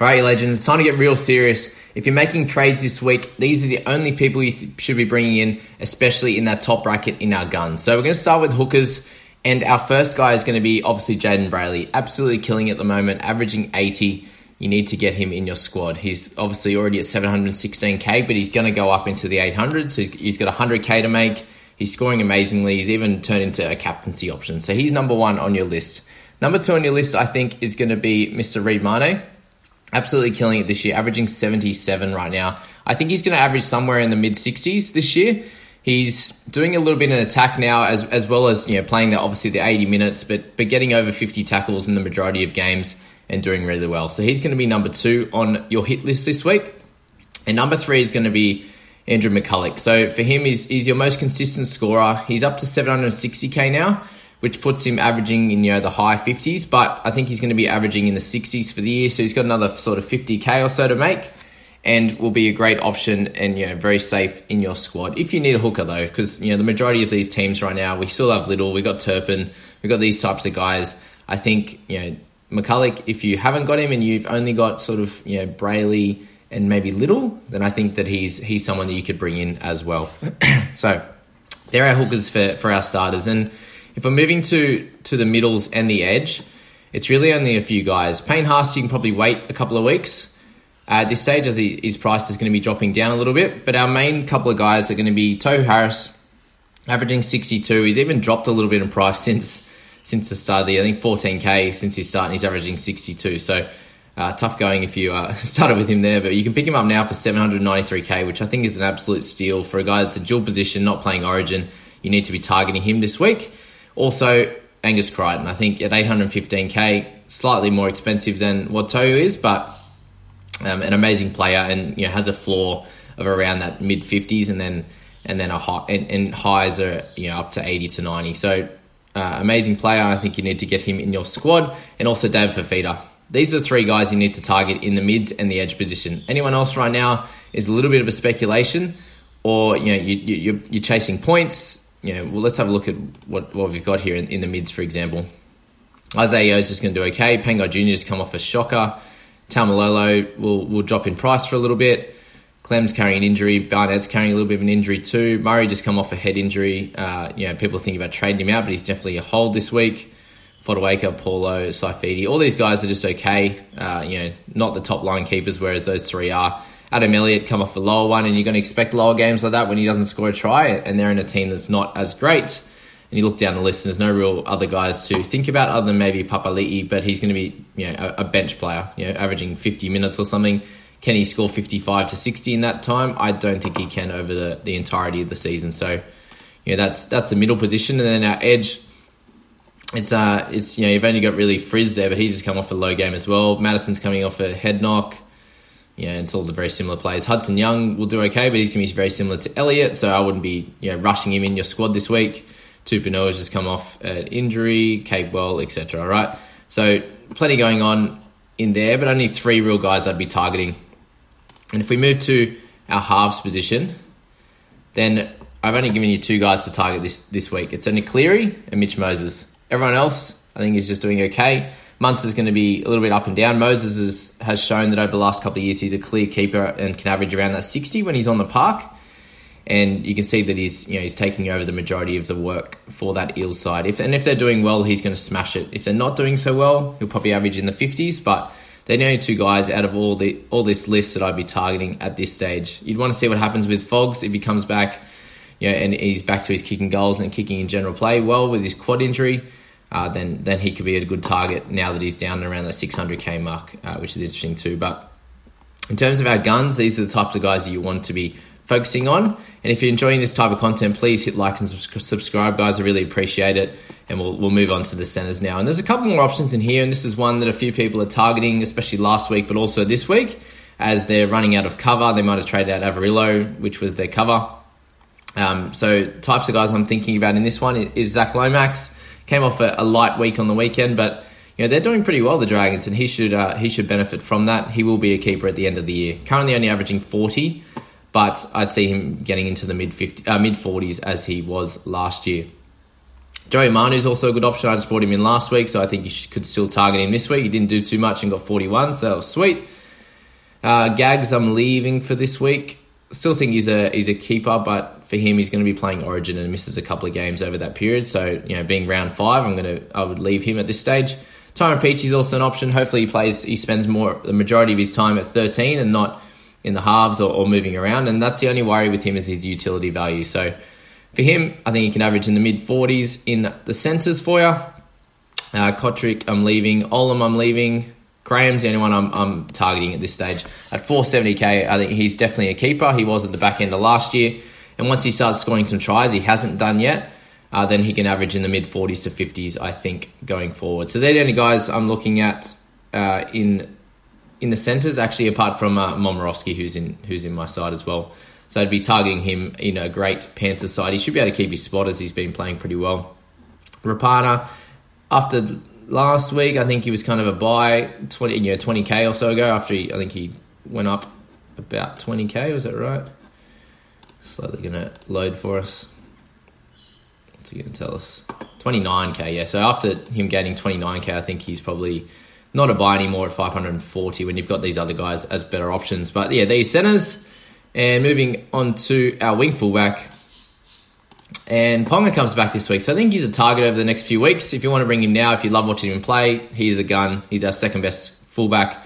All right, legends, time to get real serious. If you're making trades this week, these are the only people you th- should be bringing in, especially in that top bracket in our guns. So we're going to start with hookers, and our first guy is going to be obviously Jayden Brailey, absolutely killing at the moment, averaging 80. You need to get him in your squad. He's obviously already at 716k, but he's going to go up into the 800s. So he's got 100k to make. He's scoring amazingly. He's even turned into a captaincy option. So he's number one on your list. Number two on your list, I think, is going to be Mr. Reed Mane absolutely killing it this year, averaging 77 right now. I think he's going to average somewhere in the mid 60s this year. He's doing a little bit in attack now, as as well as you know playing the obviously the 80 minutes, but but getting over 50 tackles in the majority of games and doing really well. So he's going to be number two on your hit list this week, and number three is going to be Andrew McCullough. So for him, he's, he's your most consistent scorer. He's up to 760k now which puts him averaging in you know the high 50s. But I think he's going to be averaging in the 60s for the year, so he's got another sort of 50k or so to make, and will be a great option and you know very safe in your squad if you need a hooker though, because you know the majority of these teams right now we still have Little, we got Turpin, we got these types of guys. I think you know McCullough, if you haven't got him and you've only got sort of you know Brailey and maybe Little, then I think that he's he's someone that you could bring in as well. so there are hookers for for our starters and if we're moving to to the middles and the edge, it's really only a few guys. Payne Haas, you can probably wait a couple of weeks. At this stage, as he, his price is going to be dropping down a little bit, but our main couple of guys are going to be Tohu Harris, averaging 62. He's even dropped a little bit in price since since the start of the year. I think 14k since his start, and he's averaging 62. So uh, tough going if you uh, started with him there, but you can pick him up now for 793k, which I think is an absolute steal for a guy that's a dual position, not playing Origin. You need to be targeting him this week. Also, Angus Crichton, I think at 815k, slightly more expensive than what Tohu is, but um, an amazing player and you know has a floor of around that mid 50s, and then and then a high and, and highs are you know up to 80 to 90. So uh, amazing player. I think you need to get him in your squad, and also David Fifita. These are the three guys you need to target in the mids and the edge position. Anyone else right now is a little bit of a speculation, or you know you, you, you're, you're chasing points you know, well, let's have a look at what, what we've got here in, in the mids, for example. Isaiah is just going to do okay. Pangai Jr. has come off a shocker. Taumalolo will, will drop in price for a little bit. Clem's carrying an injury. Barnett's carrying a little bit of an injury too. Murray just come off a head injury. Uh, you know, people think about trading him out, but he's definitely a hold this week. Fotuaika, Paulo, Saifiti, all these guys are just okay. Uh, you know, not the top line keepers, whereas those three are. Adam Elliott come off a lower one, and you're going to expect lower games like that when he doesn't score a try, and they're in a team that's not as great. And you look down the list, and there's no real other guys to think about other than maybe Papali'i, but he's going to be you know a, a bench player, you know, averaging 50 minutes or something. Can he score 55 to 60 in that time? I don't think he can over the, the entirety of the season. So, you know, that's that's the middle position, and then our edge. It's uh, it's you know you've only got really Frizz there, but he's just come off a low game as well. Madison's coming off a head knock. Yeah, it's all the very similar players. Hudson Young will do okay, but he's going to be very similar to Elliott, so I wouldn't be you know, rushing him in your squad this week. Tupanoa has just come off an injury, Capewell, etc. All right. So plenty going on in there, but only three real guys I'd be targeting. And if we move to our halves position, then I've only given you two guys to target this this week. It's only Cleary and Mitch Moses. Everyone else, I think, is just doing okay. Munster's going to be a little bit up and down. Moses is, has shown that over the last couple of years he's a clear keeper and can average around that 60 when he's on the park. And you can see that he's you know he's taking over the majority of the work for that Eels side. If and if they're doing well, he's going to smash it. If they're not doing so well, he'll probably average in the 50s. But they're the only two guys out of all the all this list that I'd be targeting at this stage. You'd want to see what happens with Fogs if he comes back, you know, and he's back to his kicking goals and kicking in general play well with his quad injury uh, then then he could be a good target now that he's down around the 600k mark, uh, which is interesting too. But in terms of our guns, these are the types of guys that you want to be focusing on. And if you're enjoying this type of content, please hit like and subscribe, guys. I really appreciate it. And we'll, we'll move on to the centers now. And there's a couple more options in here, and this is one that a few people are targeting, especially last week, but also this week, as they're running out of cover. They might have traded out Averillo, which was their cover. Um, so types of guys I'm thinking about in this one is Zac Lomax. Came off a, a, light week on the weekend, but you know they're doing pretty well, the Dragons, and he should uh, he should benefit from that. He will be a keeper at the end of the year. Currently only averaging forty, but I'd see him getting into the mid 50, uh, mid forties as he was last year. Joey Manu is also a good option. I just brought him in last week, so I think you could still target him this week. He didn't do too much and got 41, so that was sweet. Uh, Gags, I'm leaving for this week. Still think he's a he's a keeper, but for him, he's going to be playing Origin and misses a couple of games over that period. So, you know, being round five, I'm going to I would leave him at this stage. Tyrone Peachey is also an option. Hopefully, he plays. He spends more the majority of his time at 13 and not in the halves or, or moving around. And that's the only worry with him is his utility value. So, for him, I think he can average in the mid 40s in the centres for you. Uh, Kotrick, I'm leaving. Olam, I'm leaving. Graham's the only one I'm, I'm targeting at this stage. At 470k, I think he's definitely a keeper. He was at the back end of last year. And once he starts scoring some tries, he hasn't done yet, uh, then he can average in the mid 40s to 50s, I think, going forward. So they're the only guys I'm looking at uh, in in the centres, actually, apart from uh, Momirovski, who's in who's in my side as well. So I'd be targeting him in a great Panthers side. He should be able to keep his spot as he's been playing pretty well. Rapana, after last week, I think he was kind of a buy, 20, you know, 20k or so ago. After he, I think he went up about 20k, was that right? Slightly going to load for us. What's he going to tell us? 29k, yeah. So after him gaining 29k, I think he's probably not a buy anymore at 540 when you've got these other guys as better options. But yeah, these centers. And moving on to our wing fullback. And Ponga comes back this week. So I think he's a target over the next few weeks. If you want to bring him now, if you love watching him play, he's a gun. He's our second best fullback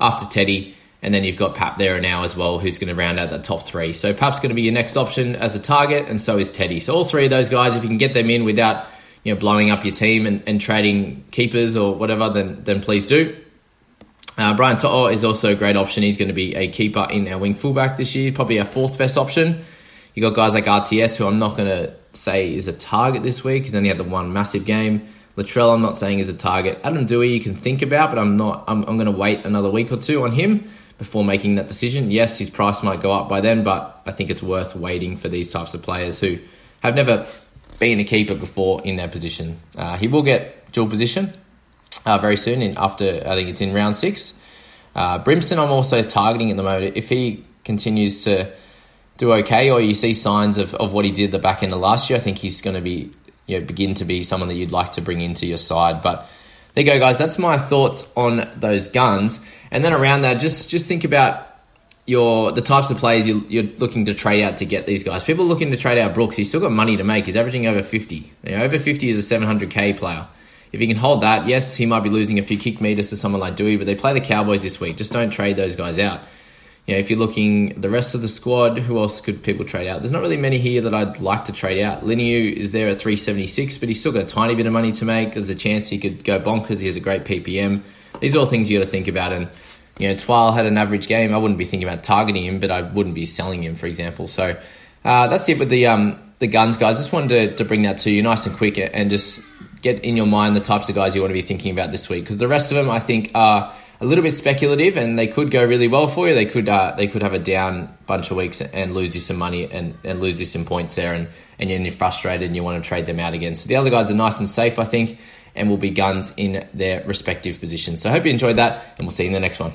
after Teddy. And then you've got Pap there now as well, who's going to round out that top three. So Pap's going to be your next option as a target, and so is Teddy. So all three of those guys, if you can get them in without you know blowing up your team and, and trading keepers or whatever, then then please do. Uh, Brian To'o is also a great option. He's going to be a keeper in our wing fullback this year, probably our fourth best option. You got guys like RTS, who I'm not going to say is a target this week. He's only had the one massive game. Latrell, I'm not saying is a target. Adam Doueihi, you can think about, but I'm not. I'm, I'm going to wait another week or two on him before making that decision. Yes, his price might go up by then, but I think it's worth waiting for these types of players who have never been a keeper before in their position. Uh, he will get dual position uh, very soon. In after I think it's in round six. Uh, Brimson, I'm also targeting at the moment. If he continues to do okay, or you see signs of, of what he did the back end of last year, I think he's going to be you know begin to be someone that you'd like to bring into your side. But there you go, guys. That's my thoughts on those guns. And then around that, just just think about your the types of players you, you're looking to trade out to get these guys. People looking to trade out Brooks. He's still got money to make. He's averaging over fifty. You know, over fifty is a 700k player. If he can hold that, yes, he might be losing a few kick meters to someone like Doueihi, but they play the Cowboys this week. Just don't trade those guys out. You know, if you're looking the rest of the squad, who else could people trade out? There's not really many here that I'd like to trade out. Liniu is there at 376, but he's still got a tiny bit of money to make. There's a chance he could go bonkers. He has a great PPM. These are all things you got to think about. And you know, Twal had an average game. I wouldn't be thinking about targeting him, but I wouldn't be selling him, for example. So uh, that's it with the um, the guns, guys. Just wanted to, to bring that to you nice and quick and just get in your mind the types of guys you want to be thinking about this week because the rest of them, I think, are a little bit speculative, and they could go really well for you. They could uh, they could have a down bunch of weeks and lose you some money and, and lose you some points there, and, and you're frustrated and you want to trade them out again. So the other guys are nice and safe, I think. and will be guns in their respective positions. So I hope you enjoyed that, and we'll see you in the next one.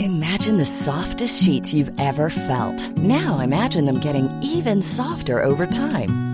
Imagine the softest sheets you've ever felt. Now imagine them getting even softer over time.